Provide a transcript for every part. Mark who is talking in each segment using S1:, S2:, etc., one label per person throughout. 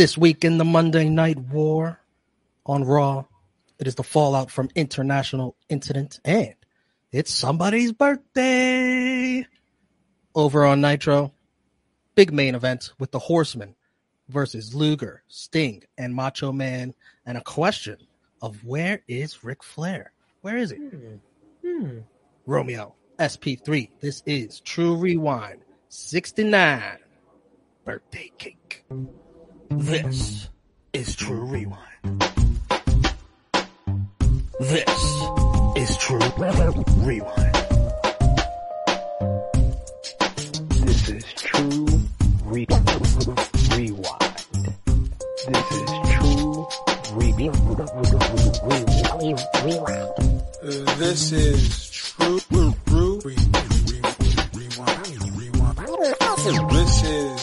S1: This week in the Monday Night War on Raw, it is the fallout from international incident, and it's somebody's birthday. Over on Nitro, big main event with the Horsemen versus Luger, Sting, and Macho Man, and a question of where is Ric Flair? Where is he?
S2: Hmm.
S1: Romeo, SP3. This is Tru Rewind 69 birthday cake.
S3: This is Tru Rewind. This is Tru Rewind.
S4: This is true re- rewind. This is true re- rewind.
S5: This is true, true, re, re, rewind, rewind. This is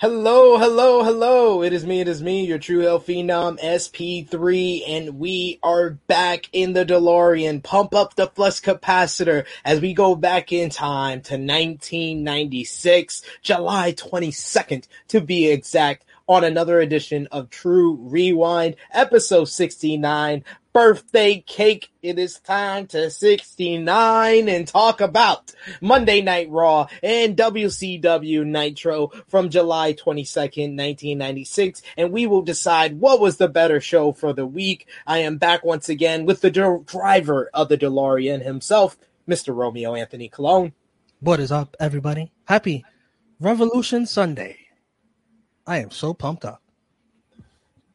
S2: Hello, hello, hello. It is me, it is me, your True Hell Phenom SP3, and we are back in the DeLorean. Pump up the flux capacitor as we go back in time to 1996, July 22nd to be exact, on another edition of Tru Rewind, episode 69, birthday cake. It is time to 69 and talk about Monday Night Raw and WCW Nitro from July 22nd, 1996. And we will decide what was the better show for the week. I am back once again with the dr- driver of the DeLorean himself, Mr. Romeo Anthony Cologne.
S1: What is up, everybody? Happy Revolution Sunday. I am so pumped up.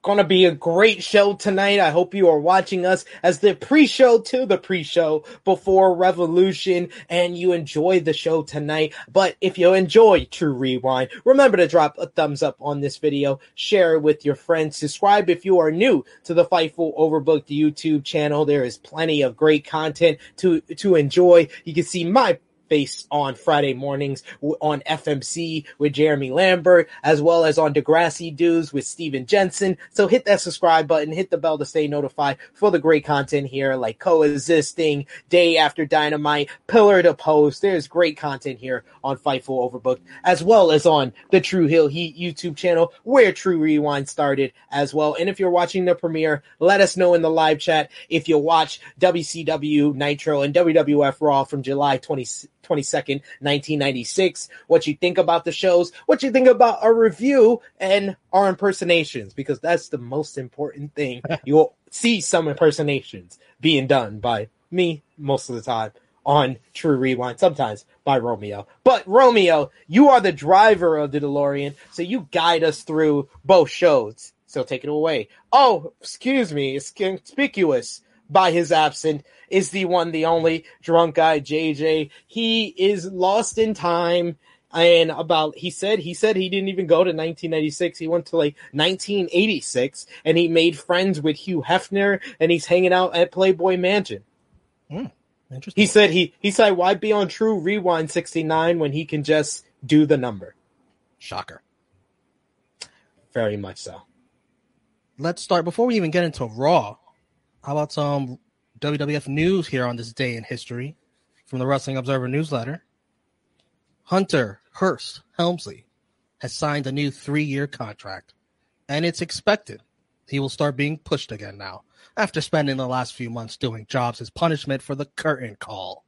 S2: Gonna be a great show tonight. I hope you are watching us as the pre-show to the pre-show before Revolution and you enjoy the show tonight. But if you enjoy Tru Rewind, remember to drop a thumbs up on this video, share it with your friends, subscribe if you are new to the Fightful Overbooked YouTube channel. There is plenty of great content to, to enjoy. You can see my face on Friday mornings on FMC with Jeremy Lambert, as well as on Degrassi Dudes with Steven Jensen. So hit that subscribe button, hit the bell to stay notified for the great content here, like coexisting, day after dynamite, pillar to post. There's great content here on Fightful Overbooked, as well as on the True Hill Heat YouTube channel, where Tru Rewind started as well. And if you're watching the premiere, let us know in the live chat if you watch WCW Nitro and WWF Raw from July 20, 22nd, 1996. What you think about the shows, what you think about our review and our impersonations, because that's the most important thing. You'll see some impersonations being done by me most of the time on Tru Rewind, sometimes by Romeo. But Romeo, you are the driver of the DeLorean, so you guide us through both shows. So take it away. Oh, excuse me, it's conspicuous by his absence is the one, the only drunk guy, JJ. He is lost in time. And about, he said, he said he didn't even go to 1996. He went to like 1986 and he made friends with Hugh Hefner and he's hanging out at Playboy Mansion. Hmm.
S1: Interesting.
S2: He said he, he said, why be on Tru Rewind 69 when he can just do the number?
S1: Shocker.
S2: Very much so.
S1: Let's start before we even get into Raw. How about some WWF news here on this day in history from the Wrestling Observer newsletter? Hunter Hearst Helmsley has signed a new three year contract, and it's expected he will start being pushed again now after spending the last few months doing jobs as punishment for the curtain call.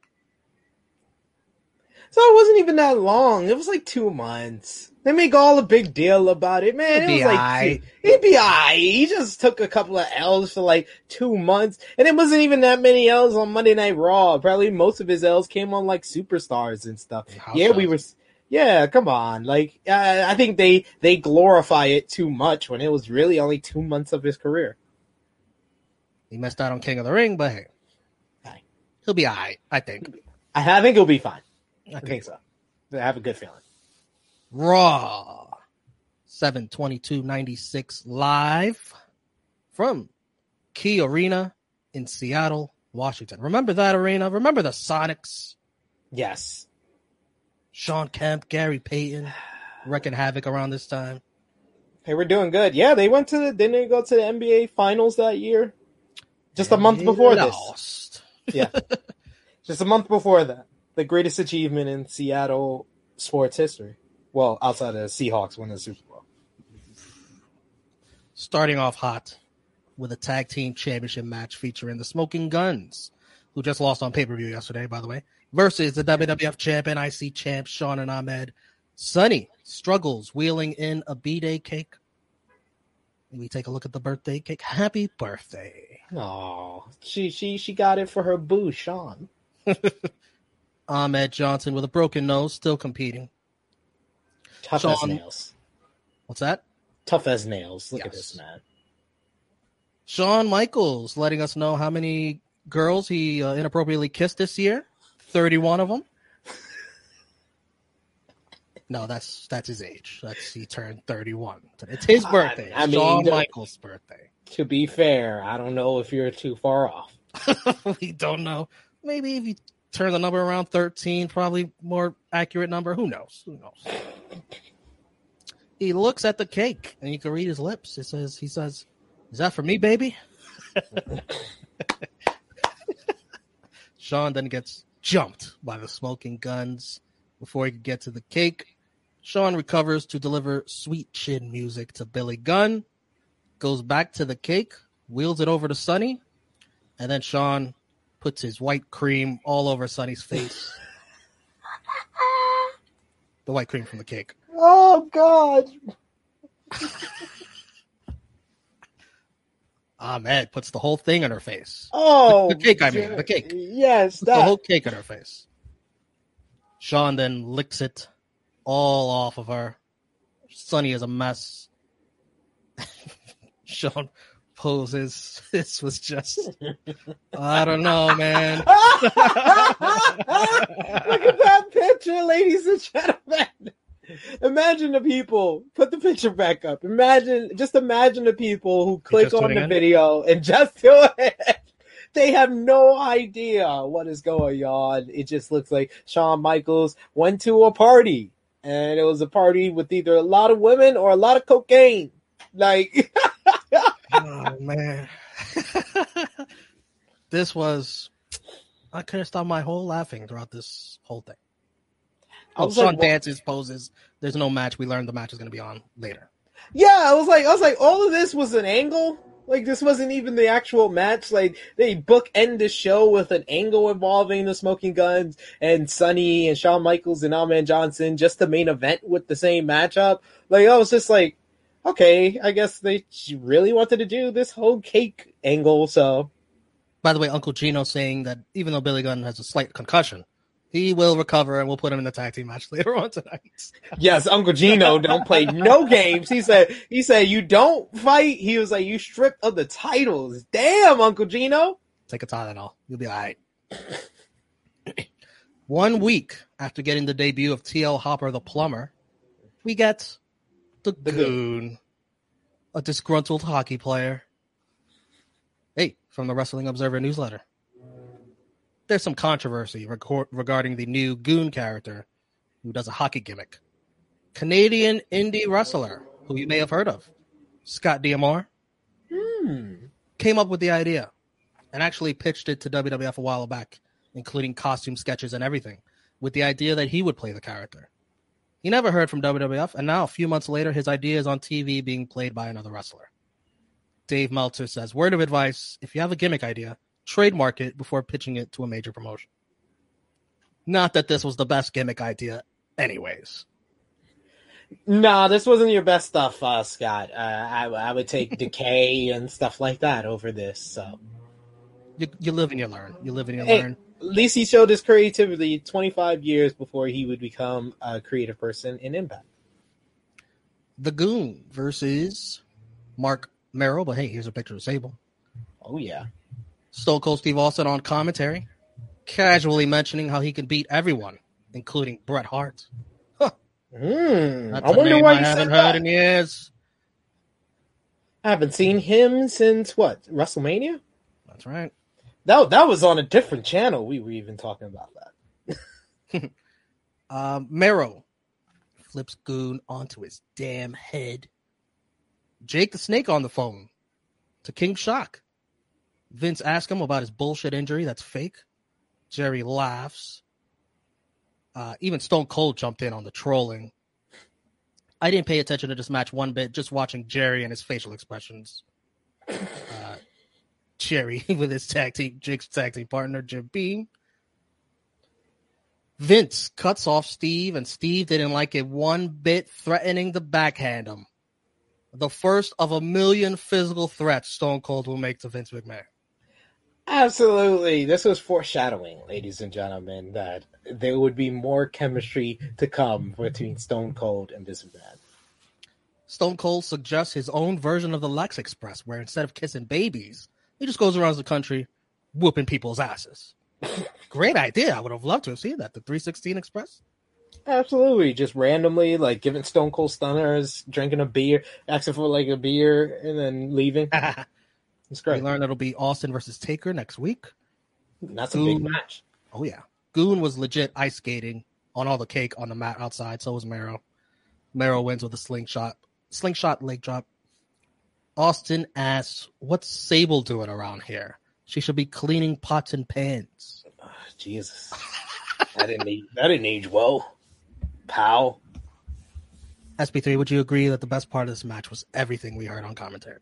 S2: So it wasn't even that long. It was like two months. They make all a big deal about it, man.
S1: It'd
S2: it was like
S1: aight.
S2: two- it'd be aight. He just took a couple of L's for like two months, and it wasn't even that many L's on Monday Night Raw. Probably most of his L's came on like superstars and stuff.
S1: House
S2: yeah, we were. Yeah, come on. Like, uh, I think they they glorify it too much when it was really only two months of his career.
S1: He missed out on King of the Ring, but hey, He'll be all right, I think.
S2: I, I think he'll be fine.
S1: I think.
S2: so. I have a good feeling.
S1: Raw 72296 live from Key Arena in Seattle, Washington. Remember that arena? Remember the Sonics?
S2: Yes.
S1: Shawn Kemp, Gary Payton, wrecking havoc around this time.
S2: Hey, we're doing good. Yeah, they went to the didn't they go to the NBA finals that year? Just a month
S1: They
S2: before this. Yeah. Just a month before that. The greatest achievement in Seattle sports history. Well, outside of the Seahawks winning the Super Bowl.
S1: Starting off hot with a tag team championship match featuring the Smoking Gunns, who just lost on pay per view yesterday, by the way, versus the WWF champ and IC champ Shawn and Ahmed. Sunny struggles wheeling in a B day cake. We take a look at the birthday cake. Happy birthday.
S2: Oh, she she she got it for her boo, Shawn.
S1: Ahmed Johnson with a broken nose, still competing.
S2: Tough as nails.
S1: What's that?
S2: Tough as nails. Look at this man.
S1: Shawn Michaels letting us know how many girls he uh, inappropriately kissed this year. 31 of them. No, that's that's his age. That's he turned 31. It's his birthday.
S2: I mean,
S1: Shawn Michaels' birthday.
S2: To be fair, I don't know if you're too far off.
S1: we don't know. Maybe if you turn the number around 13, probably more accurate number. Who knows? Who knows? He looks at the cake and you can read his lips. It says he says, Is that for me, baby? Shawn then gets jumped by the smoking Gunns before he could get to the cake. Shawn recovers to deliver sweet chin music to Billy Gunn, goes back to the cake, wheels it over to Sunny, and then Shawn puts his white cream all over Sunny's face. the white cream from the cake.
S2: Oh God!
S1: Ahmed puts the whole thing on her face.
S2: Oh,
S1: The cake, I mean, the cake.
S2: Yes,
S1: Puts the whole cake on her face. Shawn then licks it all off of her. Sunny is a mess. Shawn poses. This was just, I don't know, man.
S2: Look at that picture, ladies and gentlemen. Imagine the people. Put the picture back up. Imagine, just imagine the people who click on the
S1: in?
S2: video and just do it. They have no idea what is going on. It just looks like Shawn Michaels went to a party, and it was a party with either a lot of women or a lot of cocaine. Like,
S1: oh man this was i couldn't stop my whole laughing throughout this whole thing
S2: I
S1: oh
S2: was
S1: shawn
S2: like, what-
S1: dances poses there's no match we learned the match is going to be on later
S2: Yeah, I was like, I was like, all of this was an angle. Like this wasn't even the actual match. Like they bookend the show with an angle involving the Smoking Gunns and Sunny and Shawn Michaels and Ahmed Johnson, just the main event with the same matchup. Like I was just like, okay, I guess they really wanted to do this whole cake angle. So
S1: by the way uncle gino saying that even though billy gunn has a slight concussion he will recover and we'll put him in the tag team match later on tonight
S2: yes, Uncle Gino don't play no games. He said, he said you don't fight. He was like, you stripped of the titles. Damn, Uncle Gino.
S1: take a Tylenol. You'll be all right. One week after getting the debut of TL Hopper the plumber, we get the,
S2: The
S1: goon, a disgruntled hockey player. Hey, from the Wrestling Observer newsletter. There's some controversy record- regarding the new goon character who does a hockey gimmick. Canadian indie wrestler who you may have heard of, Scott D'Amore
S2: Hmm.
S1: came up with the idea and actually pitched it to WWF a while back, including costume sketches and everything, with the idea that he would play the character. He never heard from WWF, and now a few months later, his idea is on TV being played by another wrestler. Dave Meltzer says, Word of advice if you have a gimmick idea, trademark it before pitching it to a major promotion. Not that this was the best gimmick idea, anyways.
S2: No, this wasn't your best stuff, uh, Scott. Uh, I, I would take Decay and stuff like that over this. So
S1: You, you live and you learn. You live and you
S2: Hey.
S1: learn.
S2: At least he showed his creativity 25 years before he would become a creative person in Impact.
S1: The Goon versus Mark Mero, but hey, here's a picture of Sable.
S2: Oh yeah,
S1: Stone Cold Steve Austin on commentary. casually mentioning how he can beat everyone, including Bret Hart.
S2: Hmm.
S1: That's
S2: I wonder why
S1: I
S2: you
S1: haven't heard
S2: that.
S1: in years.
S2: I haven't seen him since what WrestleMania.
S1: That's right.
S2: That that was on a different channel. We were even talking about that.
S1: Um, Mero flips Goon onto his damn head. Jake the Snake on the phone to King Shock. Vince asks him about his bullshit injury that's fake. Jerry laughs. Uh, even Stone Cold jumped in on the trolling. I didn't pay attention to this match one bit, just watching Jerry and his facial expressions. Uh, Jerry with his tag team, Jake's tag team partner, Jim Beam. Vince cuts off Steve, and Steve didn't like it one bit, threatening to backhand him. The first of a million physical threats Stone Cold will make to Vince McMahon.
S2: Absolutely. This was foreshadowing, ladies and gentlemen, that there would be more chemistry to come between Stone Cold and this man.
S1: Stone Cold suggests his own version of the Lex Express, where instead of kissing babies, he just goes around the country whooping people's asses. Great idea. I would have loved to have seen that. The 316 Express.
S2: Absolutely. Just randomly, like giving Stone Cold stunners, drinking a beer, asking for like a beer, and then leaving. It's
S1: we
S2: great.
S1: learned it'll be Austin versus Taker next week.
S2: That's a big match.
S1: Oh yeah, Goon was legit ice skating on all the cake on the mat outside. So was Mero. Mero wins with a slingshot, slingshot leg drop. Austin asks, "What's Sable doing around here? She should be cleaning pots and pans."
S2: Oh, Jesus. that didn't age, that didn't age well. Pow.
S1: SP3, would you agree that the best part of this match was everything we heard on commentary?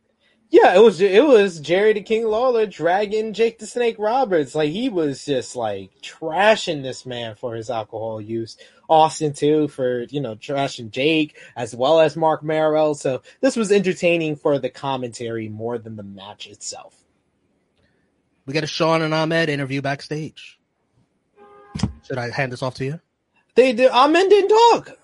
S2: Yeah, it was it was Jerry the King Lawler dragging Jake the Snake Roberts. Like he was just like trashing this man for his alcohol use. Austin too for you know trashing Jake as well as Mark Mero. So this was entertaining for the commentary more than the match itself.
S1: We got a Shawn and Ahmed interview backstage. Should I hand this off to you?
S2: They did. Ahmed didn't talk.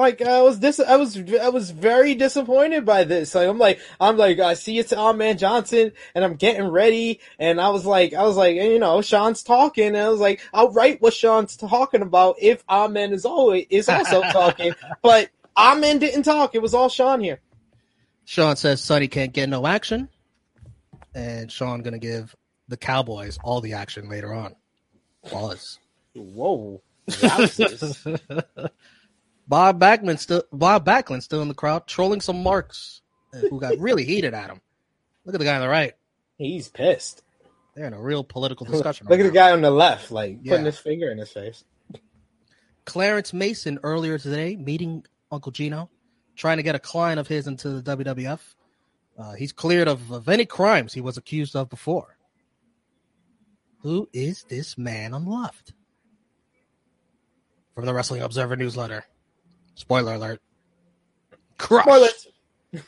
S2: Like I was this, I was I was very disappointed by this. Like I'm like I'm like I see it's Ahmed Johnson, and I'm getting ready, and I was like I was like you know Shawn's talking, and I was like I'll write what Shawn's talking about if Ahmed is always is also talking, but Ahmed didn't talk. It was all Shawn here.
S1: Shawn says Sunny can't get no action, and Shawn gonna give the Cowboys all the action later on. Pause.
S2: Whoa.
S1: Bob Backlund still Bob Backlund still in the crowd trolling some marks uh, who got really heated at him. Look at the guy on the right.
S2: He's pissed.
S1: They're in a real political discussion.
S2: Look
S1: right
S2: at the guy on the left, like
S1: Yeah.
S2: putting his finger in his face.
S1: Clarence Mason earlier today meeting Uncle Gino, trying to get a client of his into the WWF. Uh, he's cleared of, of any crimes he was accused of before. Who is this man on the left? From the Wrestling Observer newsletter. Spoiler alert. Crush
S2: Spoilers.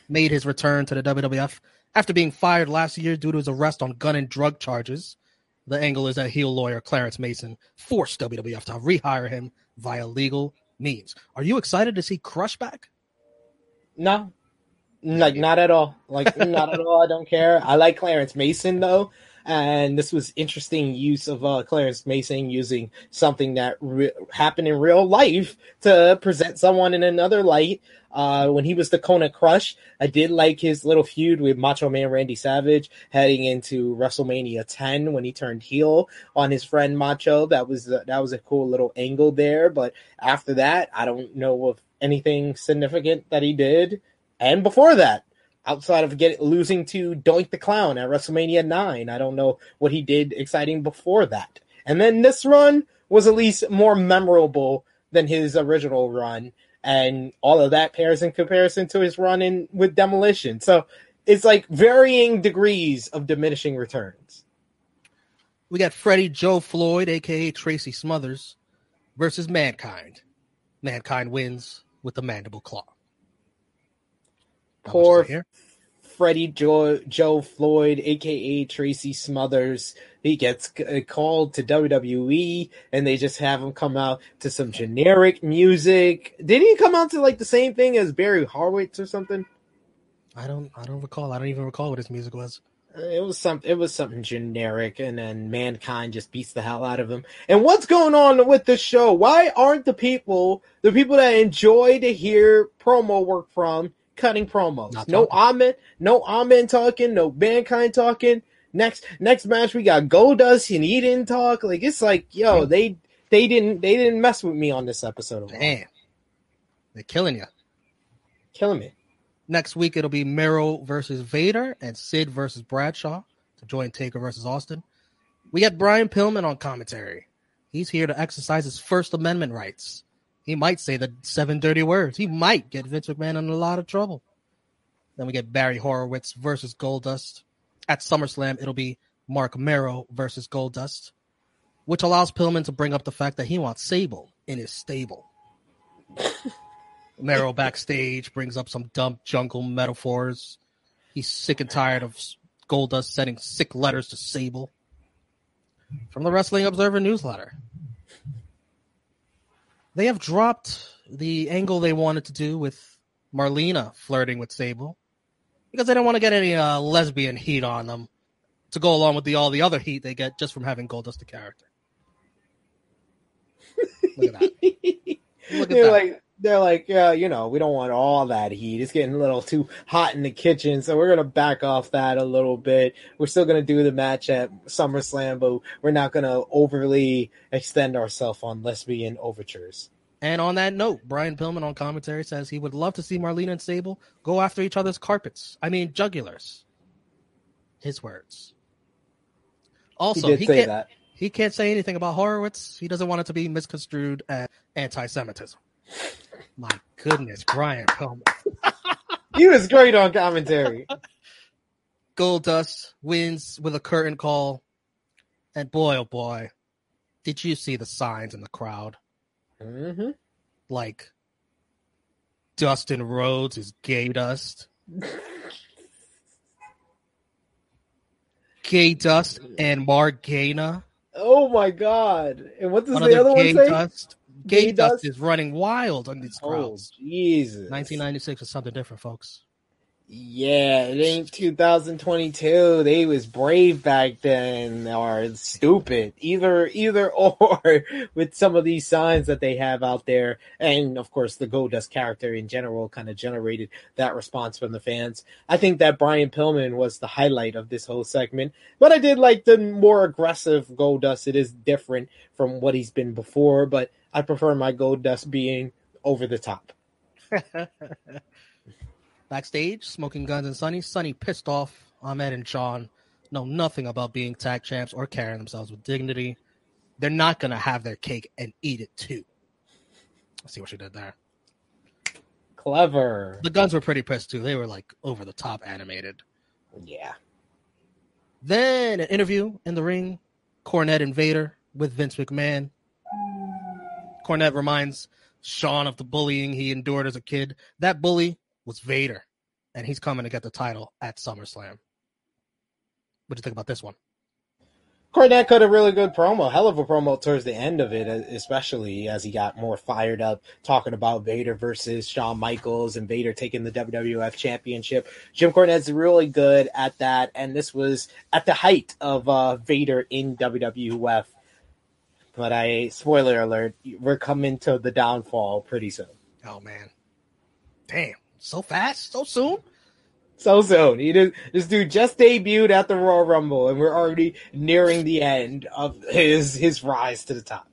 S1: made his return to the WWF after being fired last year due to his arrest on gun and drug charges. The angle is that heel lawyer Clarence Mason forced WWF to rehire him via legal means. Are you excited to see Crush back?
S2: No, like not at all. Like not at all. I don't care. I like Clarence Mason though, and this was interesting use of uh, Clarence Mason using something that re- happened in real life to present someone in another light. Uh, when he was the Kona Crush, I did like his little feud with Macho Man Randy Savage heading into WrestleMania 10 when he turned heel on his friend Macho. That was that was a cool little angle there. But after that, I don't know of anything significant that he did. And before that, outside of get losing to Doink the Clown at WrestleMania 9, I don't know what he did exciting before that. And then this run was at least more memorable than his original run. And all of that pairs in comparison to his run in with Demolition. So it's like varying degrees of diminishing returns.
S1: We got Freddie Joe Floyd, aka Tracy Smothers, versus Mankind. Mankind wins with the mandible claw. Not much to
S2: Poor. Freddie Joe, Joe Floyd, aka Tracy Smothers, he gets uh, called to WWE, and they just have him come out to some generic music. Did he come out to like the same thing as Barry Horowitz or something?
S1: I don't I don't recall. I don't even recall what his music was.
S2: It was some. It was something generic, and then mankind just beats the hell out of him. And what's going on with the show? Why aren't the people, the people that enjoy to hear promo work from, cutting promos?
S1: Not
S2: No
S1: talking.
S2: Ahmed, no Ahmed talking, no mankind talking. Next, next match we got Goldust and he didn't talk. Like it's like, yo, hmm. they they didn't they didn't mess with me on this episode.
S1: Damn, they're killing you.
S2: Killing me.
S1: Next week it'll be Mero versus Vader and Sid versus Bradshaw to join Taker versus Austin. We got Brian Pillman on commentary. He's here to exercise his First Amendment rights. He might say the seven dirty words. He might get Vince McMahon in a lot of trouble. Then we get Barry Horowitz versus Goldust. At SummerSlam, it'll be Mark Mero versus Goldust, which allows Pillman to bring up the fact that he wants Sable in his stable. Mero backstage brings up some dumb jungle metaphors. He's sick and tired of Goldust sending sick letters to Sable. From the Wrestling Observer newsletter, they have dropped the angle they wanted to do with Marlena flirting with Sable because they don't want to get any uh, lesbian heat on them to go along with the all the other heat they get just from having Goldust the character. Look at that. Look at
S2: they're
S1: that.
S2: like they're like yeah you know we don't want all that heat it's getting a little too hot in the kitchen so we're gonna back off that a little bit we're still gonna do the match at SummerSlam but we're not gonna overly extend ourselves on lesbian overtures
S1: And on that note, Brian Pillman on commentary says he would love to see Marlena and Sable go after each other's carpets. I mean, jugulars. His words. Also,
S2: he
S1: he,
S2: say
S1: can't,
S2: that
S1: he can't say anything about Horowitz. He doesn't want it to be misconstrued as anti-Semitism. My goodness, Brian Pillman.
S2: he was great on commentary
S1: Goldust wins with a curtain call. And boy, oh boy, did you see the signs in the crowd?
S2: hmm
S1: Like, Dustin Rhodes is gay dust. Gay Dust and Margana.
S2: oh my god and what does
S1: One
S2: the other
S1: the
S2: one
S1: Gay
S2: say
S1: Dust. Gay,
S2: Gay
S1: Dust, is running wild on these
S2: oh jesus
S1: 1996 is something different, folks.
S2: Yeah, it ain't 2022. They was brave back then or stupid. Either either or with some of these signs that they have out there. And of course the Goldust character in general kind of generated that response from the fans. I think that Brian Pillman was the highlight of this whole segment. But I did like the more aggressive Goldust. It is different from what he's been before, but I prefer my gold dust being over the top.
S1: Backstage, Smoking Gunns and Sunny. Sunny pissed off. Ahmed and Sean know nothing about being tag champs or carrying themselves with dignity. They're not going to have their cake and eat it too. Let's see what she did there.
S2: Clever.
S1: The guns were pretty pissed too. They were like over the top animated.
S2: Yeah.
S1: Then an interview in the ring, Cornette and Vader with Vince McMahon. Cornette reminds Shawn of the bullying he endured as a kid. That bully was Vader, and he's coming to get the title at SummerSlam. What do you think about this one?
S2: Cornette cut a really good promo, hell of a promo towards the end of it, especially as he got more fired up talking about Vader versus Shawn Michaels and Vader taking the WWF Championship. Jim Cornette's really good at that, and this was at the height of uh, Vader in WWF. But I, spoiler alert, we're coming to the downfall pretty soon.
S1: Oh man, damn, so fast, so soon.
S2: So soon. He did, this dude just debuted at the Royal Rumble, and we're already nearing the end of his his rise to the top.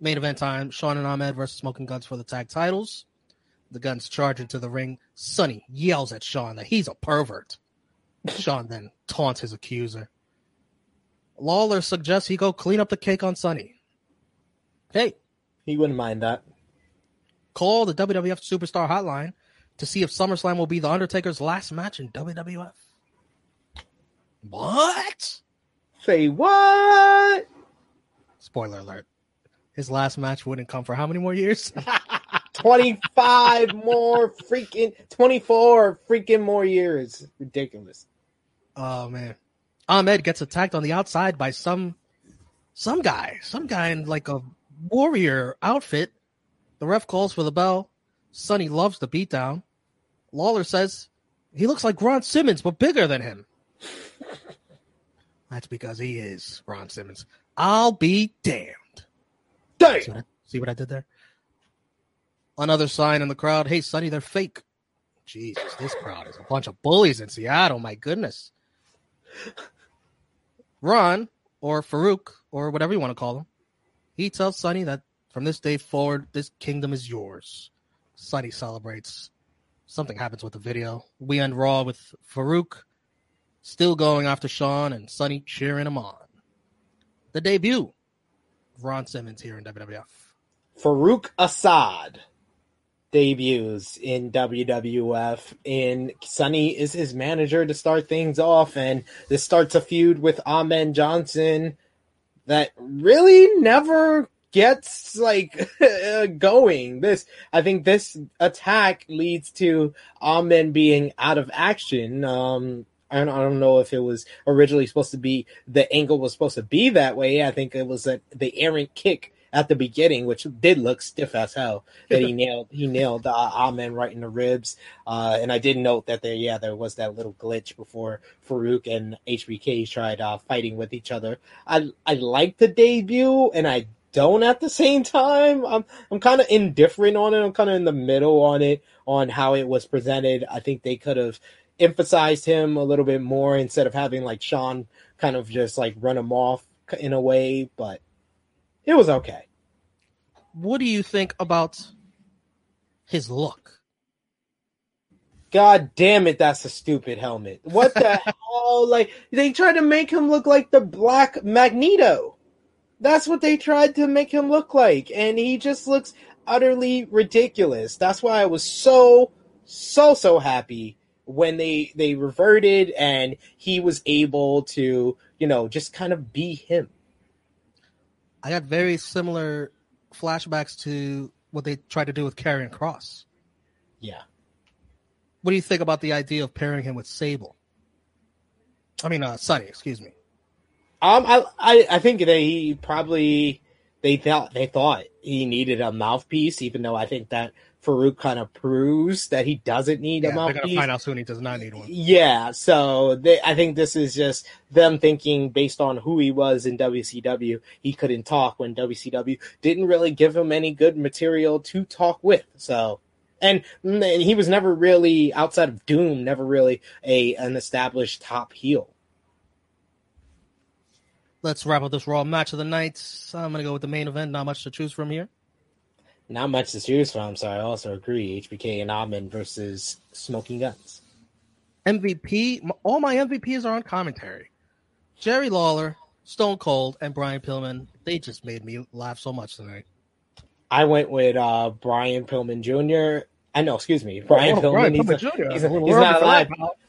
S1: Main event time: Shawn and Ahmed versus Smoking Gunns for the tag titles. The Guns charge into the ring. Sunny yells at Shawn that he's a pervert. Shawn then taunts his accuser. Lawler suggests he go clean up the cake on Sunny. Hey,
S2: He wouldn't mind that.
S1: call the WWF Superstar Hotline to see if SummerSlam will be the Undertaker's last match in WWF. What?
S2: Say what?
S1: Spoiler alert. His last match wouldn't come for how many more years?
S2: 25 more freaking 24 freaking more years. Ridiculous.
S1: Oh man. Ahmed gets attacked on the outside by some some guy. Some guy in like a warrior outfit. The ref calls for the bell. Sunny loves the beatdown. Lawler says he looks like Ron Simmons, but bigger than him. That's because he is Ron Simmons. I'll be damned.
S2: Damn.
S1: See what, I, see what I did there? Another sign in the crowd. Hey, Sunny, they're fake. Jesus, this crowd is a bunch of bullies in Seattle. My goodness. Ron, or Faarooq, or whatever you want to call him, he tells Sunny that from this day forward, this kingdom is yours. Sunny celebrates. Something happens with the video. We end Raw with Faarooq still going after Shawn and Sunny cheering him on. The debut Ron Simmons here in WWF.
S2: Faarooq Asad debuts in WWF, and Sunny is his manager to start things off, and this starts a feud with Ahmed Johnson that really never gets like going. This, I think, this attack leads to Ahmed being out of action. Um, I don't, I don't know if it was originally supposed to be the angle was supposed to be that way. I think it was a, the errant kick at the beginning, which did look stiff as hell. That he nailed he nailed uh, Ahmed right in the ribs. Uh, and I did note that there, yeah, there was that little glitch before Faarooq and HBK tried uh, fighting with each other. I I like the debut, and I don't at the same time. I'm I'm kind of indifferent on it. I'm kind of in the middle on it on how it was presented. I think they could have emphasized him a little bit more instead of having like Shawn kind of just like run him off in a way, but it was okay.
S1: What do you think about his look?
S2: God damn it, that's a stupid helmet. What the hell? Like they tried to make him look like the black Magneto. That's what they tried to make him look like, and he just looks utterly ridiculous. That's why I was so so so happy when they they reverted and he was able to, you know, just kind of be him.
S1: I got very similar flashbacks to what they tried to do with Karrion Cross.
S2: Yeah.
S1: What do you think about the idea of pairing him with Sable? I mean, uh, Sunny, excuse me.
S2: Um, I, I, I think they probably they thought they thought he needed a mouthpiece, even though I think that Faarooq kind of proves that he doesn't need
S1: Yeah,
S2: a
S1: they're gonna
S2: mouthpiece.
S1: find out soon he does not need one.
S2: Yeah, so they, I think this is just them thinking based on who he was in WCW, he couldn't talk when WCW didn't really give him any good material to talk with. So, and, and he was never really outside of Doom, never really a an established top heel.
S1: Let's wrap up this Raw match of the night. I'm gonna go with the main event. Not much to choose from here.
S2: Not much to choose from, so I also agree. HBK and Ahmed versus Smoking Gunns.
S1: MVP. All my MVPs are on commentary. Jerry Lawler, Stone Cold, and Brian Pillman. They just made me laugh so much tonight.
S2: I went with uh, Brian Pillman Jr. I know, excuse me, Brian
S1: Oh,
S2: Pillman.
S1: Brian
S2: he's,
S1: Pillman Jr.
S2: he's,
S1: A
S2: he's not alive.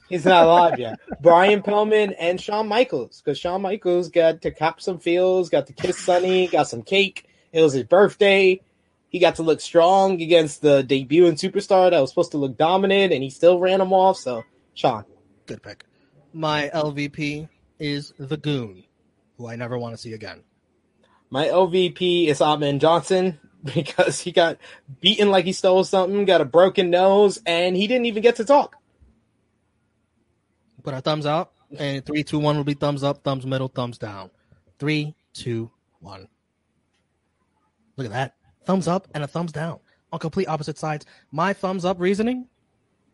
S2: He's not alive yet. Brian Pillman and Shawn Michaels, because Shawn Michaels got to cop some feels, got to kiss Sunny, got some cake. It was his birthday. He got to look strong against the debuting superstar that was supposed to look dominant, and he still ran him off. So, Sean,
S1: Good pick. My LVP is the Goon, who I never want to see again.
S2: my LVP is Ahmed Johnson because he got beaten like he stole something, got a broken nose, and he didn't even get to talk.
S1: Put our thumbs out, and three, two, one will be thumbs up, thumbs middle, thumbs down. Three, two, one. Look at that. Thumbs up and a thumbs down on complete opposite sides. My thumbs up reasoning,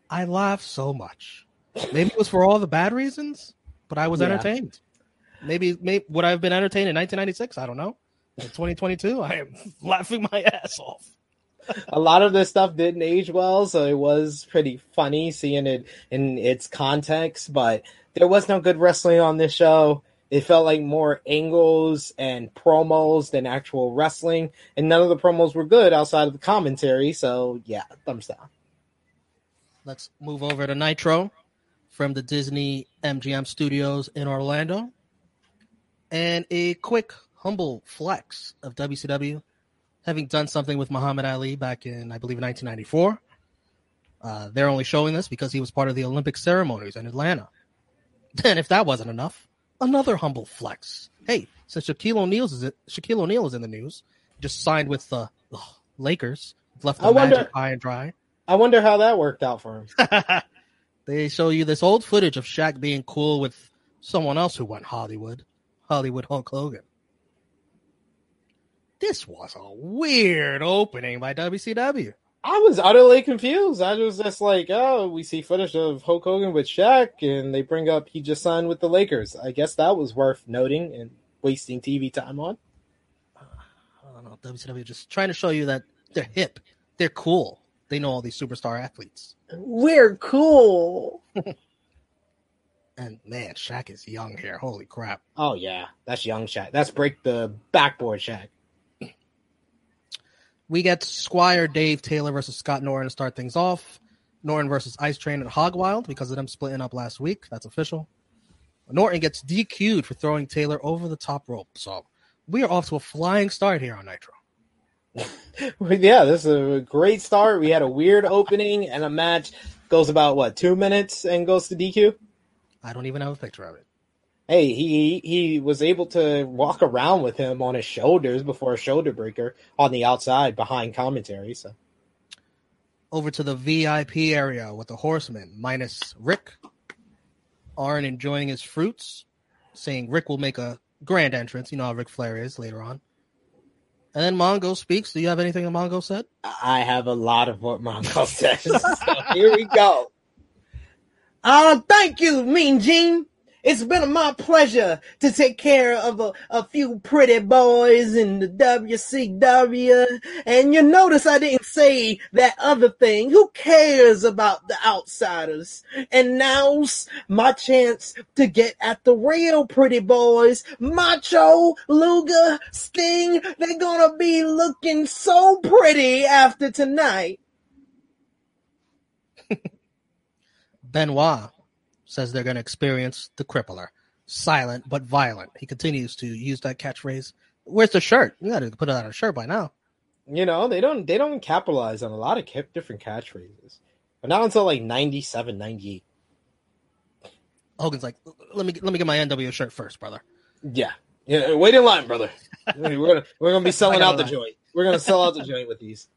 S1: I laughed so much. Maybe it was for all the bad reasons, but I was
S2: Yeah.
S1: entertained. Maybe, maybe would I have been entertained in 1996? I don't know. In 2022, I am laughing my ass off.
S2: a lot of this stuff didn't age well, so it was pretty funny seeing it in its context. But there was no good wrestling on this show. It felt like more angles and promos than actual wrestling, and none of the promos were good outside of the commentary. So yeah, thumbs down.
S1: Let's move over to Nitro from the Disney MGM studios in Orlando. And a quick, humble flex of WCW, having done something with Muhammad Ali back in, I believe, 1994. Uh, they're only showing this because he was part of the Olympic ceremonies in Atlanta. And if that wasn't enough, another humble flex. Hey, since Shaquille O'Neal's is it, Shaquille O'Neal is in the news, just signed with the ugh, Lakers, left the
S2: I wonder-
S1: magic high and dry.
S2: I wonder how that worked out for him.
S1: they show you this old footage of Shaq being cool with someone else who went Hollywood, Hollywood Hulk Hogan. This was a weird opening by WCW.
S2: I was utterly confused. I was just like, oh, we see footage of Hulk Hogan with Shaq, and they bring up he just signed with the Lakers. I guess that was worth noting and wasting TV time on.
S1: I don't know, WCW just trying to show you that they're hip, they're cool. They know all these superstar athletes.
S2: We're cool.
S1: And man, Shaq is young here. Holy crap.
S2: Oh yeah, that's young Shaq. That's break the backboard Shaq.
S1: We get Squire Dave Taylor versus Scott Norton to start things off. Norton versus Ice Train and Hogwild because of them splitting up last week. That's official. Norton gets DQ'd for throwing Taylor over the top rope. So we are off to a flying start here on Nitro.
S2: yeah, this is a great start. We had a weird opening and a match goes about what two minutes and goes to DQ.
S1: I don't even have a picture of it.
S2: Hey, he he was able to walk around with him on his shoulders before a shoulder breaker on the outside behind commentary. So
S1: Over to the VIP area with the horsemen, minus Ric. Arn enjoying his fruits, saying Ric will make a grand entrance. You know how Ric Flair is later on. And then Mongo speaks. Do you have anything that Mongo said?
S2: I have a lot of what Mongo says. so here we go. Uh, thank you, Mean Gene. It's been my pleasure to take care of a, a few pretty boys in the WCW. And you notice I didn't say that other thing. Who cares about the outsiders? And now's my chance to get at the real pretty boys. Macho, Luger, Sting. They're gonna be looking so pretty after tonight.
S1: Benoit says they're going to experience the crippler. Silent but violent. He continues to use that catchphrase. Where's the shirt? You got to put it on a shirt by now.
S2: You know, they don't they don't capitalize on a lot of ca- different catchphrases. But not until like 97, 98.
S1: Hogan's like, let me let me get my NWO shirt first, brother.
S2: Yeah. Yeah, wait in line, brother. we're gonna we're gonna be selling out the
S1: line.
S2: joint. We're gonna sell out the joint with these.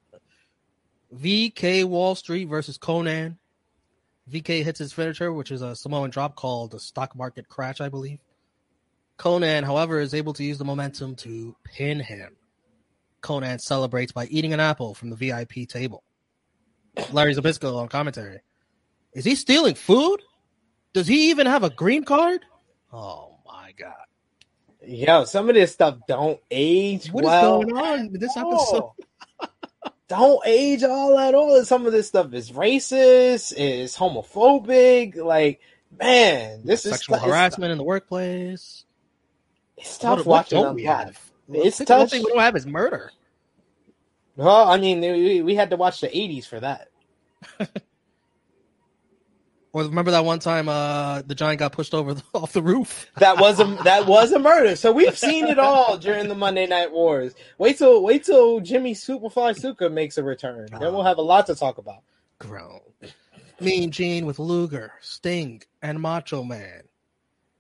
S1: VK Wall Street versus Konnan. VK hits his finisher, which is a Samoan drop called the stock market crash, I believe. Konnan, however, is able to use the momentum to pin him. Konnan celebrates by eating an apple from the VIP table. Larry Zbyszko on commentary. Is he stealing food? Does he even have a green card? Oh my god.
S2: Yo, some of this stuff don't age
S1: What is
S2: well.
S1: going on with this episode?
S2: Don't age all at all. And Some of this stuff is racist, is homophobic. Like, man, this is
S1: Sexual
S2: it's-
S1: harassment in the workplace.
S2: It's tough
S1: What- what
S2: watching
S1: don't
S2: them
S1: we have?
S2: It's
S1: the one
S2: tough.
S1: thing we don't have is murder.
S2: Well, I mean, we, we had to watch the '80s for that.
S1: Or remember that one time uh the giant got pushed over the, off the roof?
S2: That was a that was a murder. So we've seen it all during the Monday Night Wars. Wait till wait till Jimmy Superfly Snuka makes a return. Then we'll have a lot to talk about.
S1: Grown. Mean Gene with Luger, Sting, and Macho Man.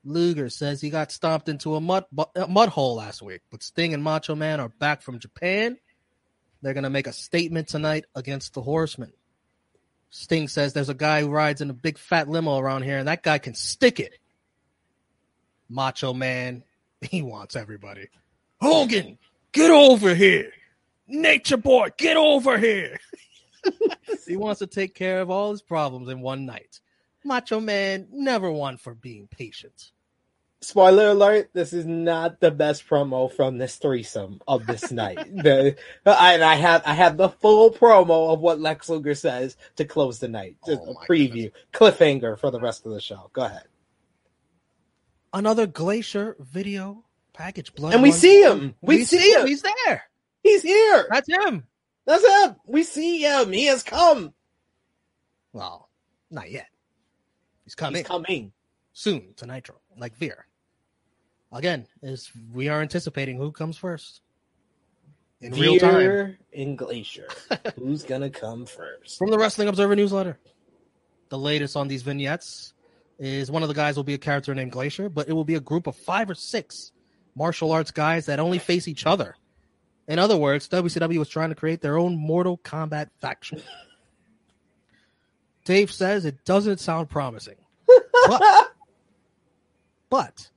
S1: Luger says he got stomped into a mud a mud hole last week, but Sting and Macho Man are back from Japan. They're gonna make a statement tonight against the Horsemen. Sting says there's a guy who rides in a big fat limo around here, and that guy can stick it. Macho Man, he wants everybody. Hogan, get over here. Nature Boy, get over here. he wants to take care of all his problems in one night. Macho Man, never one for being patient.
S2: Spoiler alert: This is not the best promo from this threesome of this night. The, and I have I have the full promo of what Lex Luger says to close the night. Just
S1: Oh
S2: a
S1: my
S2: preview, cliffhanger for the rest of the show. Go ahead.
S1: Another Glacier video package. Blood
S2: And we
S1: Run-
S2: see him. We see him.
S1: He's there.
S2: He's here.
S1: That's him.
S2: That's him. We see him. He has come.
S1: Well, not yet. He's coming
S2: He's coming.
S1: soon to Nitro, like Veer. Again, is we are anticipating who comes first in real time.
S2: In Glacier. Who's gonna come first?
S1: From the Wrestling Observer newsletter. The latest on these vignettes is one of the guys will be a character named Glacier, but it will be a group of five or six martial arts guys that only face each other. In other words, WCW was trying to create their own Mortal Kombat faction. Dave says it doesn't sound promising. But But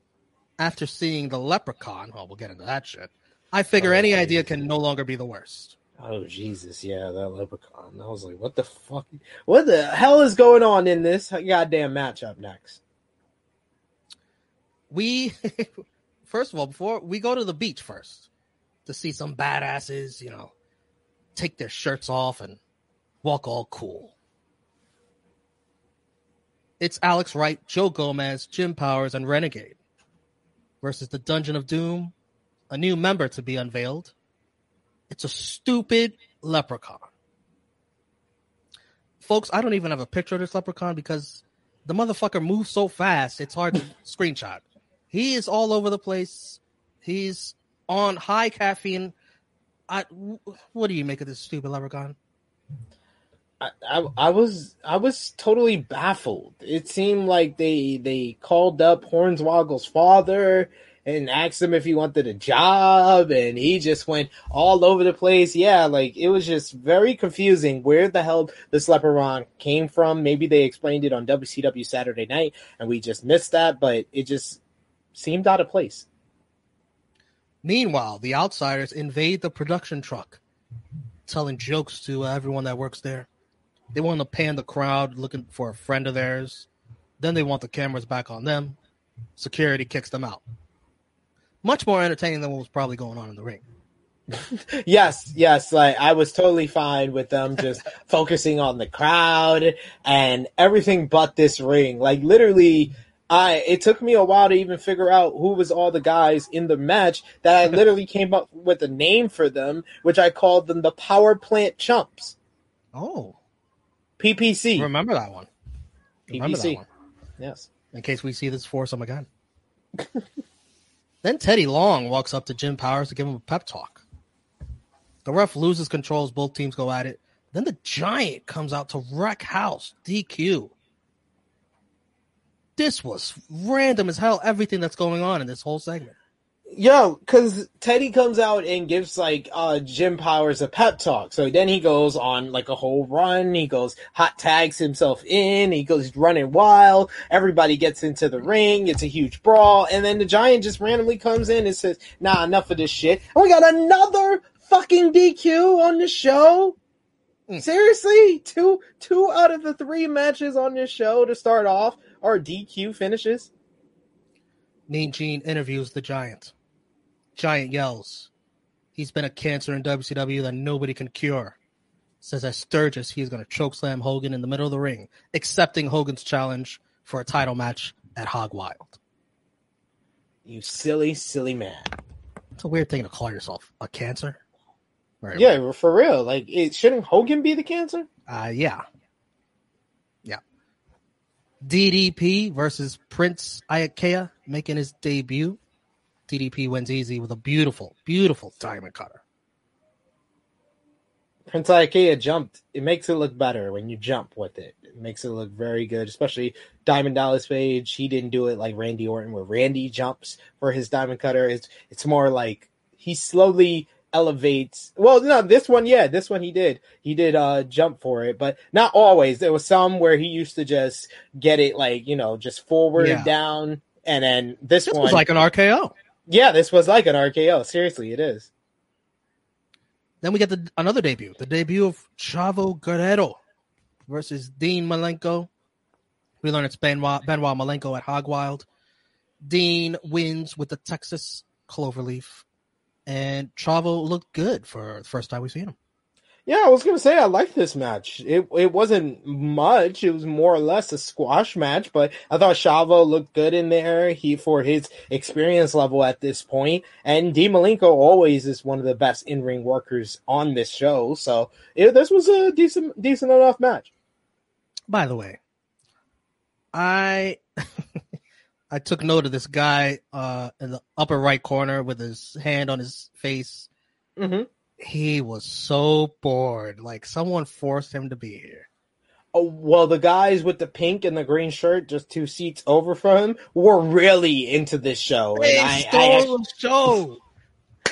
S1: after seeing the leprechaun, well, we'll get into that shit. I figure oh, any idea can no longer be the worst.
S2: Oh Jesus, yeah, that leprechaun. I was like, what the fuck? What the hell is going on in this goddamn matchup next?
S1: We first of all, before we go to the beach first to see some badasses, you know, take their shirts off and walk all cool. It's Alex Wright, Joe Gomez, Jim Powers, and Renegade versus the Dungeon of Doom, a new member to be unveiled. It's a stupid leprechaun. Folks, I don't even have a picture of this leprechaun because the motherfucker moves so fast, it's hard to screenshot. He is all over the place. He's on high caffeine. I, what do you make of this stupid leprechaun?
S2: I, I, was I was totally baffled. It seemed like they they called up Hornswoggle's father and asked him if he wanted a job, and he just went all over the place. Yeah, like it was just very confusing where the hell this leprechaun came from. Maybe they explained it on WCW Saturday Night, and we just missed that. But it just seemed out of place.
S1: Meanwhile, the outsiders invade the production truck, telling jokes to uh, everyone that works there. They want to pan the crowd looking for a friend of theirs. Then they want the cameras back on them. Security kicks them out. Much more entertaining than what was probably going on in the ring.
S2: yes, yes, like I was totally fine with them just focusing on the crowd and everything but this ring. Like literally I it took me a while to even figure out who was all the guys in the match that I literally came up with a name for them, which I called them the Power Plant Chumps.
S1: Oh,
S2: PPC.
S1: remember that one. Remember that one.
S2: Yes.
S1: in case we see this force foursome again. then Teddy Long walks up to Jim Powers to give him a pep talk. The ref loses control as both teams go at it. Then the Giant comes out to wreck house, DQ. This was random as hell, everything that's going on in this whole segment.
S2: Yo, because Teddy comes out and gives like uh Jim Powers a pep talk. So then he goes on like a whole run. He goes hot tags himself in. He goes running wild. Everybody gets into the ring. It's a huge brawl. And then the giant just randomly comes in and says, nah, enough of this shit. And we got another fucking DQ on the show.
S1: Mm.
S2: Seriously? Two two out of the three matches on this show to start off are DQ finishes?
S1: Mean Gene interviews the Giant. Giant yells, He's been a cancer in WCW that nobody can cure. Says at Sturgis he's going to chokeslam Hogan in the middle of the ring, accepting Hogan's challenge for a title match at Hog Wild.
S2: You silly, silly man.
S1: It's a weird thing to call yourself a cancer. Right.
S2: Yeah, for real. Like, it, shouldn't Hogan be the cancer?
S1: Uh, yeah. Yeah. DDP versus Prince Iaukea making his debut. DDP wins easy with a beautiful, beautiful diamond cutter.
S2: Prince Iaukea jumped. It makes it look better when you jump with it. It makes it look very good, especially Diamond Dallas Page. He didn't do it like Randy Orton, where Randy jumps for his diamond cutter. It's it's more like he slowly elevates. Well, no, this one, yeah, this one he did. He did uh jump for it, but not always. There was some where he used to just get it like you know just forward
S1: Yeah.
S2: down, and then this,
S1: This
S2: one
S1: was like an RKO.
S2: Yeah, this was like an RKO. Seriously, it is.
S1: Then we get the another debut, the debut of Chavo Guerrero versus Dean Malenko. We learn it's Benoit, Benoit Malenko at Hog Wild. Dean wins with the Texas Cloverleaf, and Chavo looked good for the first time we've seen him.
S2: Yeah, I was gonna say I liked this match. It it wasn't much. It was more or less a squash match, but I thought Chavo looked good in there. He for his experience level at this point, and Dean Malenko always is one of the best in ring workers on this show. So it, this was a decent decent enough match.
S1: By the way, I I took note of this guy uh, in the upper right corner with his hand on his face.
S2: Mm-hmm.
S1: He was so bored. Like someone forced him to be here.
S2: Oh, well, the guys with the pink and the green shirt, just two seats over from him, were really into this show. And
S1: They
S2: I, I
S1: stole the show.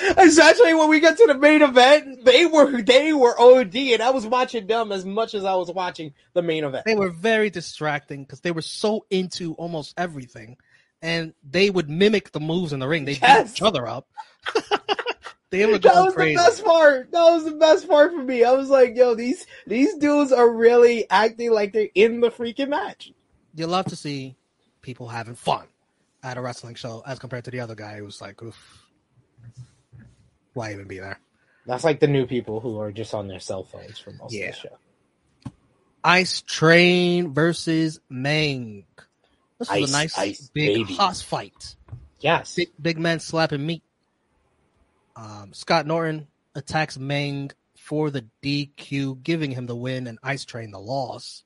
S2: Especially when we get to the main event, they were they were OD, and I was watching them as much as I was watching the main event.
S1: They were very distracting because they were so into almost everything and they would mimic the moves in the ring. They beat each other up. they were
S2: That was
S1: crazy.
S2: the best part. That was the best part for me. I was like, yo, these these dudes are really acting like they're in the freaking match.
S1: You love to see people having fun at a wrestling show, as compared to the other guy who was like, Oof, "Why even be there?"
S2: That's like the new people who are just on their cell phones for most
S1: Yeah.
S2: of the show.
S1: Ice Train versus Meng. This was
S2: Ice,
S1: a nice
S2: ice,
S1: big
S2: baby.
S1: hoss fight.
S2: Yes.
S1: Big big men slapping meat. Um, Scott Norton attacks Meng for the DQ, giving him the win, and Ice Train the loss.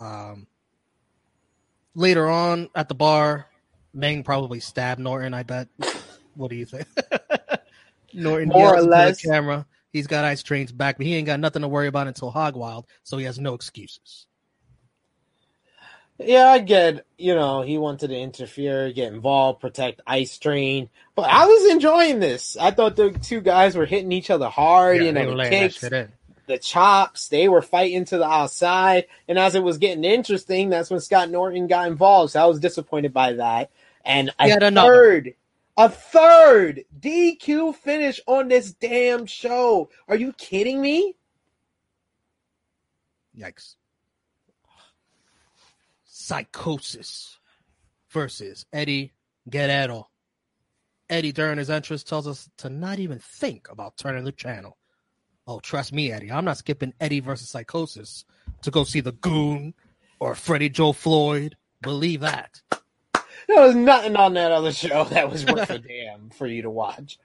S1: Um, later on at the bar, Meng probably stabbed Norton. I bet. What do you think? Norton
S2: More or less.
S1: camera. He's got Ice Train's back, but he ain't got nothing to worry about until Hog Wild, so he has no excuses.
S2: Yeah, I get, you know, he wanted to interfere, get involved, protect Ice Train. But I was enjoying this. I thought the two guys were hitting each other hard, you
S1: they
S2: know, the kicks, the chops, they were fighting to the outside. And as it was getting interesting, that's when Scott Norton got involved. So I was disappointed by that. And a
S1: Yet another.
S2: third, a third DQ finish on this damn show. Are you kidding me?
S1: Yikes. Psychosis versus Eddie Guerrero. Eddie, during his entrance, tells us to not even think about turning the channel. Oh, trust me, Eddie. I'm not skipping Eddie versus Psychosis to go see the Goon or Freddie Joe Floyd. Believe that.
S2: There was nothing on that other show that was worth a damn for you to watch.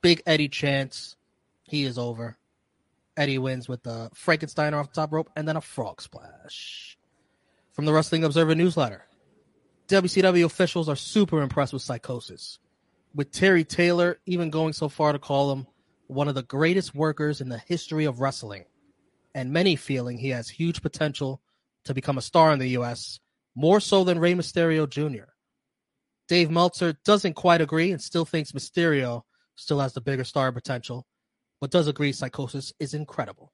S1: Big Eddie chance. He is over. Eddie wins with the Frankensteiner off the top rope and then a frog splash. From the Wrestling Observer newsletter, WCW officials are super impressed with Psychosis, with Terry Taylor even going so far to call him one of the greatest workers in the history of wrestling, and many feeling he has huge potential to become a star in the U.S., more so than Rey Mysterio Jr. Dave Meltzer doesn't quite agree and still thinks Mysterio still has the bigger star potential, but does agree Psychosis is incredible.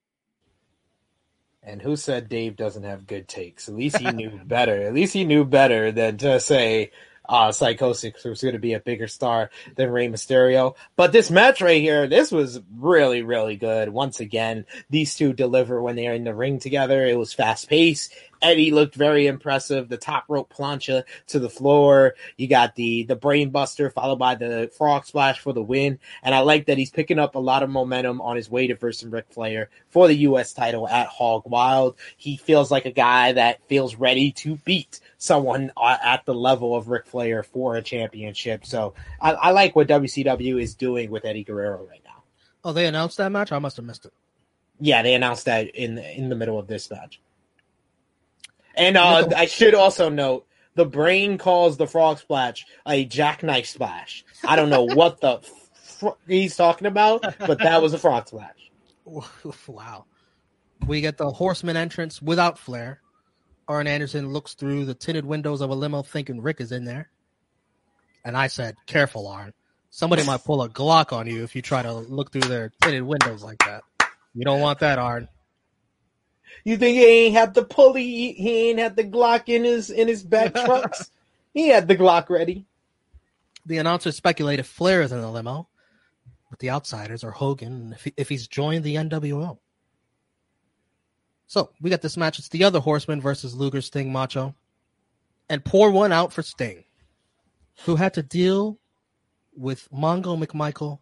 S2: And who said Dave doesn't have good takes? At least he knew better. At least he knew better than to say uh, Psychosis was going to be a bigger star than Rey Mysterio. But this match right here, this was really, really good. Once again, these two deliver when they're in the ring together. It was fast paced. Eddie looked very impressive. The top rope plancha to the floor. You got the the brain buster followed by the frog splash for the win. And I like that he's picking up a lot of momentum on his way to versus Ric Flair for the U.S. title at Hog Wild. He feels like a guy that feels ready to beat someone uh, at the level of Ric Flair for a championship. So I, I like what WCW is doing with Eddie Guerrero right now.
S1: Oh, they announced that match? I must have missed it.
S2: Yeah, they announced that in in the middle of this match. And uh, I should also note the brain calls the frog splash a jackknife splash. I don't know what the fr- he's talking about, but that was a frog splash.
S1: wow. We get the horseman entrance without Flair. Arn Anderson looks through the tinted windows of a limo thinking Ric is in there. And I said, Careful, Arn. Somebody might pull a Glock on you if you try to look through their tinted windows like that. You don't want that, Arn.
S2: You think he ain't had the pulley? He ain't had the Glock in his in his back trucks. he had the Glock ready.
S1: The announcer speculated Flair is in the limo with the outsiders or Hogan if, he, if he's joined the NWO. So we got this match. It's the other Horseman versus Luger, Sting, Macho, and pour one out for Sting, who had to deal with Mongo McMichael,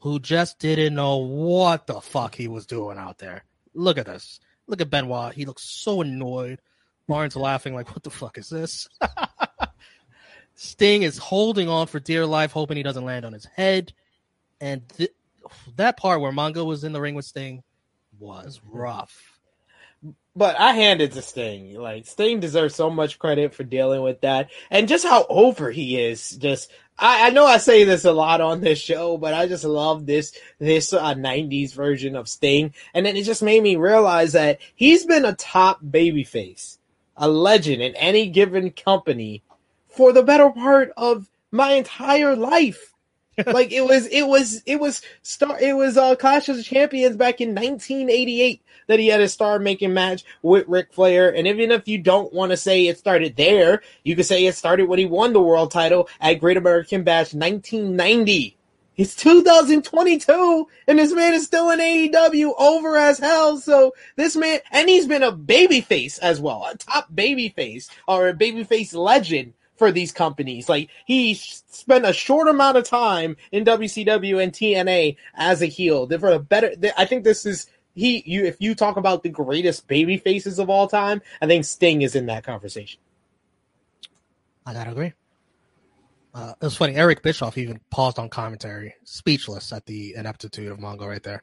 S1: who just didn't know what the fuck he was doing out there. Look at this. Look at Benoit. He looks so annoyed. Barnes laughing like, "What the fuck is this?" Sting is holding on for dear life, hoping he doesn't land on his head. And th- that part where Mongo was in the ring with Sting was rough.
S2: But I handed to Sting. Like Sting deserves so much credit for dealing with that, and just how over he is. Just I, I know I say this a lot on this show, but I just love this this uh, '90s version of Sting, and then it just made me realize that he's been a top babyface, a legend in any given company for the better part of my entire life. Like it was, it was, it was star. It was uh, Clash of the Champions back in 1988 that he had a star making match with Ric Flair. And even if you don't want to say it started there, you could say it started when he won the world title at Great American Bash 1990. It's 2022 and this man is still in AEW over as hell. So this man, and he's been a babyface as well, a top babyface or a babyface legend for these companies. Like he spent a short amount of time in WCW and TNA as a heel. For a better, I think this is he. You, if you talk about the greatest baby faces of all time, I think Sting is in that conversation.
S1: I gotta agree. Uh, it was funny. Eric Bischoff even paused on commentary, speechless at the ineptitude of Mongo right there.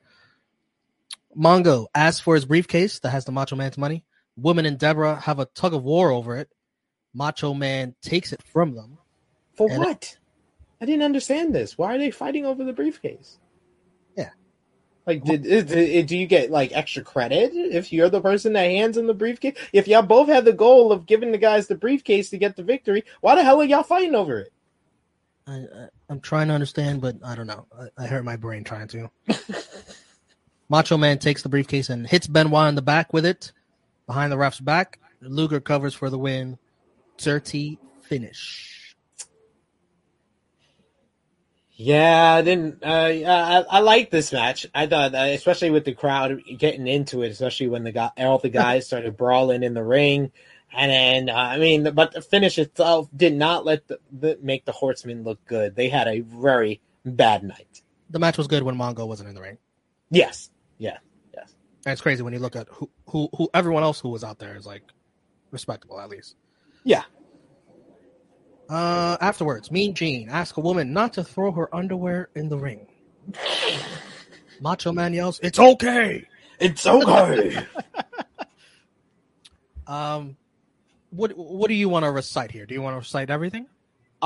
S1: Mongo asks for his briefcase that has the Macho Man's money. Woman and Deborah have a tug of war over it. Macho Man takes it from them.
S2: For what? I didn't understand this. Why are they fighting over the briefcase?
S1: Yeah.
S2: Like, did, did, did, do you get like extra credit if you're the person that hands in the briefcase? If y'all both had the goal of giving the guys the briefcase to get the victory, why the hell are y'all fighting over it?
S1: I, I, am trying to understand, but I don't know. I, I hurt my brain trying to. Macho Man takes the briefcase and hits Benoit in the back with it behind the ref's back. Luger covers for the win. Dirty finish.
S2: Yeah, I didn't. Uh, I, I like this match. I thought, uh, especially with the crowd getting into it, especially when the guy, all the guys started brawling in the ring. And then, uh, I mean, but the finish itself did not let the, the, make the Horsemen look good. They had a very bad night.
S1: The match was good when Mongo wasn't in the ring.
S2: Yes. Yeah. Yes.
S1: And it's crazy when you look at who, who, who everyone else who was out there is like respectable at least.
S2: Yeah.
S1: Uh, afterwards, Mean Gene asks a woman not to throw her underwear in the ring. Macho Man yells, "It's okay!
S2: It's okay!"
S1: um, what what do you want to recite here? Do you want to recite everything?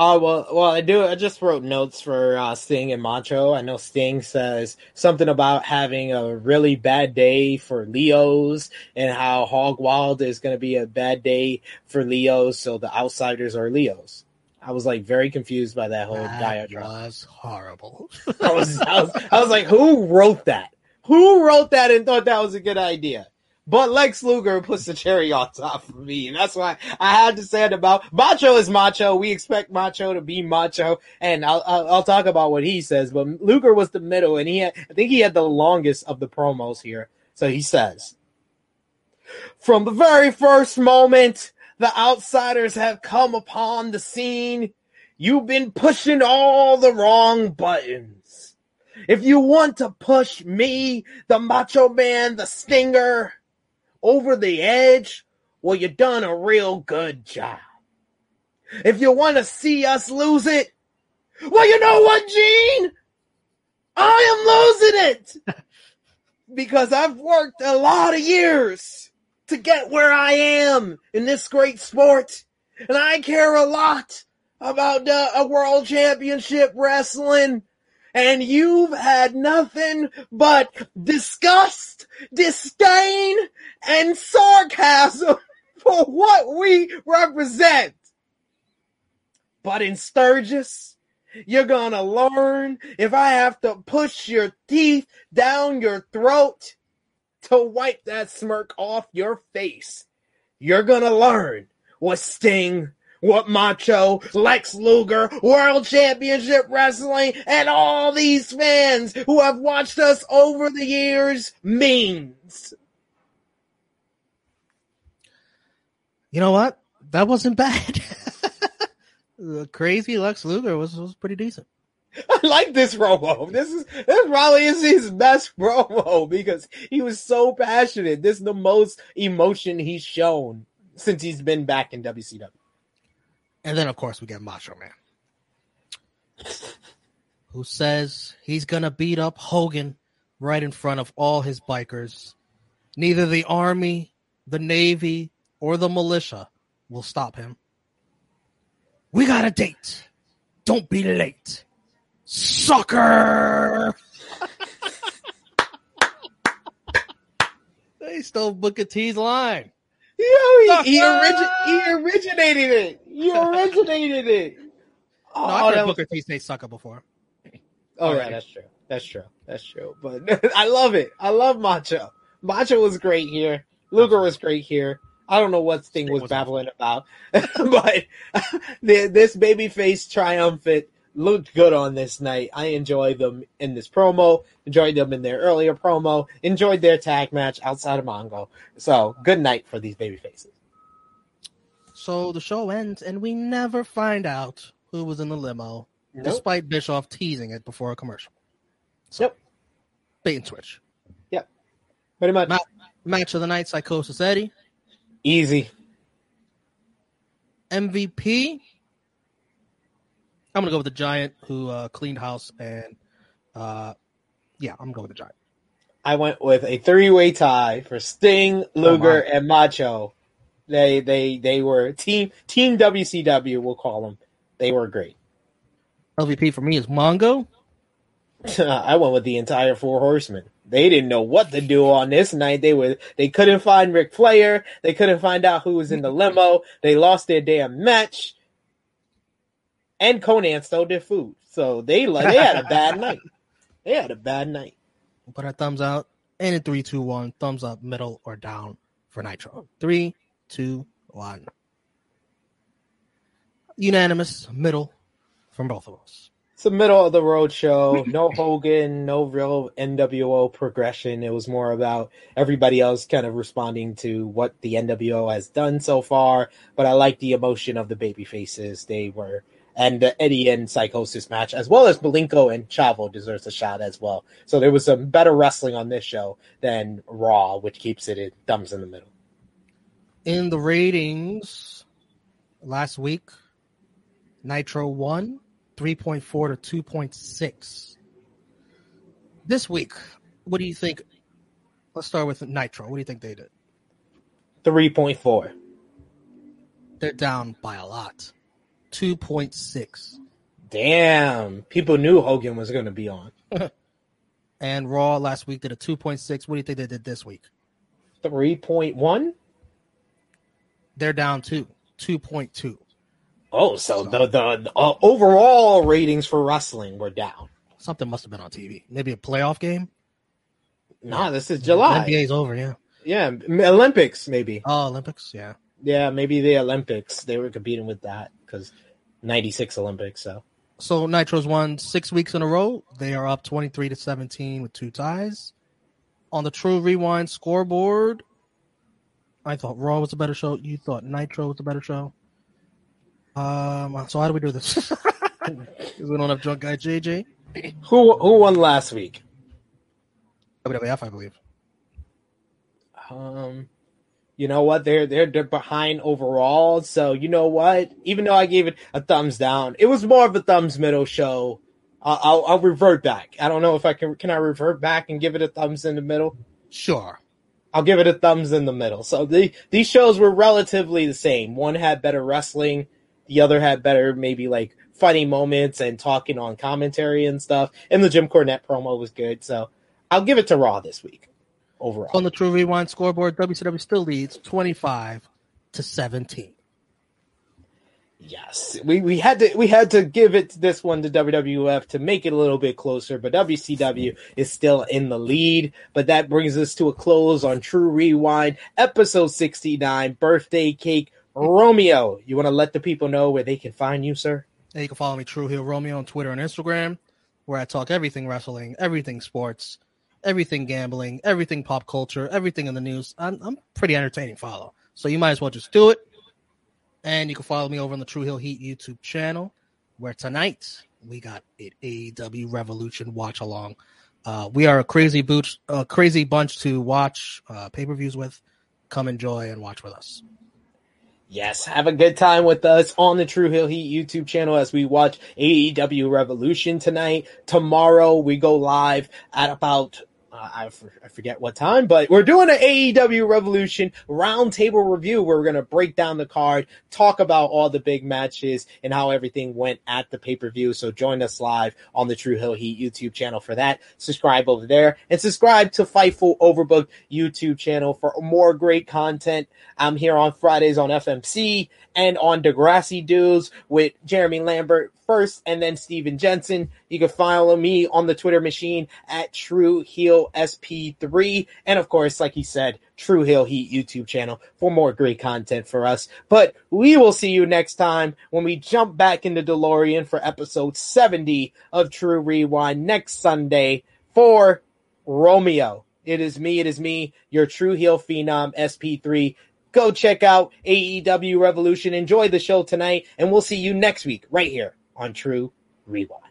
S2: Uh, well, well, I do. I just wrote notes for uh, Sting and Macho. I know Sting says something about having a really bad day for Leos and how Hog Wild is going to be a bad day for Leos. So the outsiders are Leos. I was like very confused by that whole
S1: that
S2: diatribe.
S1: Was horrible.
S2: I was, I was, I was like, who wrote that? Who wrote that and thought that was a good idea? But Lex Luger puts the cherry on top for me. And that's why I had to say it about Macho is Macho. We expect Macho to be Macho. And I'll, I'll, I'll, talk about what he says. But Luger was the middle and he had, I think he had the longest of the promos here. So he says, from the very first moment, the outsiders have come upon the scene. You've been pushing all the wrong buttons. If you want to push me, the Macho Man, the Stinger, over the edge, well, you done a real good job. If you want to see us lose it, well, you know what, Gene? I am losing it because I've worked a lot of years to get where I am in this great sport, and I care a lot about uh, a world championship wrestling and you've had nothing but disgust, disdain, and sarcasm for what we represent. But in Sturgis, you're gonna learn if I have to push your teeth down your throat to wipe that smirk off your face. You're gonna learn what Sting what Macho, Lex Luger, World Championship Wrestling, and all these fans who have watched us over the years means.
S1: You know what? That wasn't bad. the crazy Lex Luger was was pretty decent.
S2: I like this promo. This is this probably is his best promo because he was so passionate. This is the most emotion he's shown since he's been back in WCW.
S1: And then, of course, we get Macho Man, who says he's going to beat up Hogan right in front of all his bikers. Neither the Army, the Navy, or the militia will stop him. We got a date. Don't be late. Sucker! they stole Booker T's line.
S2: Yo, he, he, origi- he originated it. He originated it.
S1: Oh, no, I've oh, heard Booker T say sucker before.
S2: Oh
S1: Alright.
S2: yeah, that's true. That's true. That's true. But I love it. I love Macho. Macho was great here. Luger was great here. I don't know what Sting was babbling about, but this babyface triumphant looked good on this night. I enjoyed them in this promo. Enjoyed them in their earlier promo. Enjoyed their tag match outside of Mongo. So good night for these baby faces.
S1: So the show ends, and we never find out who was in the limo,
S2: Nope.
S1: despite Bischoff teasing it before a commercial. So,
S2: Yep.
S1: Bait and switch. Yep.
S2: Pretty much
S1: Ma- Match of the night: Psychosis Eddie.
S2: easy.
S1: MVP. I'm gonna go with the Giant who uh, cleaned house and uh, yeah, I'm gonna go with the Giant.
S2: I went with a three-way tie for Sting, Luger,
S1: my.
S2: and Macho. They they they were team team WCW. We'll call them. They were great.
S1: LVP for me is Mongo.
S2: I went with the entire Four Horsemen. They didn't know what to do on this night. They were they couldn't find Ric Flair. They couldn't find out who was in the limo. They lost their damn match. And Konnan stole their food. So they like they had a bad night. They had a bad night.
S1: Put our thumbs out and in three, two, one, thumbs up, middle or down for Nitro. Three, two, one. Unanimous middle from both of us.
S2: It's the middle of the road show. No Hogan, no real NWO progression. It was more about everybody else kind of responding to what the NWO has done so far. But I like the emotion of the baby faces. They were and the Eddie and Psychosis match, as well as Malenko and Chavo deserves a shot as well. So there was some better wrestling on this show than Raw, which keeps it in thumbs in the middle.
S1: In the ratings last week, Nitro won 3.4 to 2.6. This week, what do you think? Let's start with Nitro. What do you think they did?
S2: Three point four.
S1: They're down by a lot. 2.6.
S2: Damn, people knew Hogan was going to be on.
S1: And Raw last week did a 2.6. What do you think they did this week?
S2: Three point one.
S1: They're down two, 2.2.
S2: Oh, so the the uh, overall ratings for wrestling were down.
S1: Something must have been on TV. Maybe a playoff game.
S2: Nah, this is July.
S1: NBA's over, yeah.
S2: Yeah, Olympics maybe.
S1: Oh, Olympics, yeah.
S2: Yeah, maybe the Olympics. They were competing with that because '96 Olympics. So
S1: So Nitro's won six weeks in a row. They are up 23 to 17 with two ties. On the Tru Rewind scoreboard, I thought Raw was a better show. You thought Nitro was a better show. Um, so how do we do this? we don't have drunk guy JJ.
S2: who who won last week?
S1: WWF, I believe.
S2: Um, you know what? They're they're they're behind overall. So you know what? Even though I gave it a thumbs down, it was more of a thumbs middle show. I'll, I'll, I'll revert back. I don't know if I can. Can I revert back and give it a thumbs in the middle?
S1: Sure.
S2: I'll give it a thumbs in the middle. So the these shows were relatively the same. One had better wrestling, the other had better maybe like funny moments and talking on commentary and stuff. And the Jim Cornette promo was good. So I'll give it to Raw this week overall.
S1: On the Tru Rewind scoreboard, WCW still leads 25 to 17.
S2: Yes, we, we had to we had to give it this one to WWF to make it a little bit closer, but WCW is still in the lead. But that brings us to a close on Tru Rewind, episode sixty nine, birthday cake. Romeo, you want to let the people know where they can find you, sir?
S1: And you can follow me, True Heel Romeo, on Twitter and Instagram, where I talk everything wrestling, everything sports, everything gambling, everything pop culture, everything in the news. I'm, I'm pretty entertaining follow. So you might as well just do it. And you can follow me over on the Tru Heel Heat YouTube channel, where tonight we got it AEW Revolution watch along. Uh, we are a crazy boot, a crazy bunch to watch uh, pay per views with. Come enjoy and watch with us.
S2: Yes, have a good time with us on the Tru Heel Heat YouTube channel as we watch AEW Revolution tonight. Tomorrow we go live at about uh, I, f- I forget what time, but we're doing an AEW Revolution roundtable review where we're going to break down the card, talk about all the big matches and how everything went at the pay per view. So join us live on the Tru Heel Heat YouTube channel for that. Subscribe over there and subscribe to Fightful Overbook YouTube channel for more great content. I'm here on Fridays on FMC and on Degrassi Dudes with Jeremy Lambert first and then Steven Jensen. You can follow me on the Twitter machine at True Heel SP3. And of course, like he said, Tru Heel Heat YouTube channel for more great content for us. But we will see you next time when we jump back into DeLorean for episode 70 of Tru Rewind next Sunday for Romeo. It is me, it is me, your True Heel Phenom SP3 go check out AEW Revolution. Enjoy the show tonight, and we'll see you next week right here on Tru Rewind.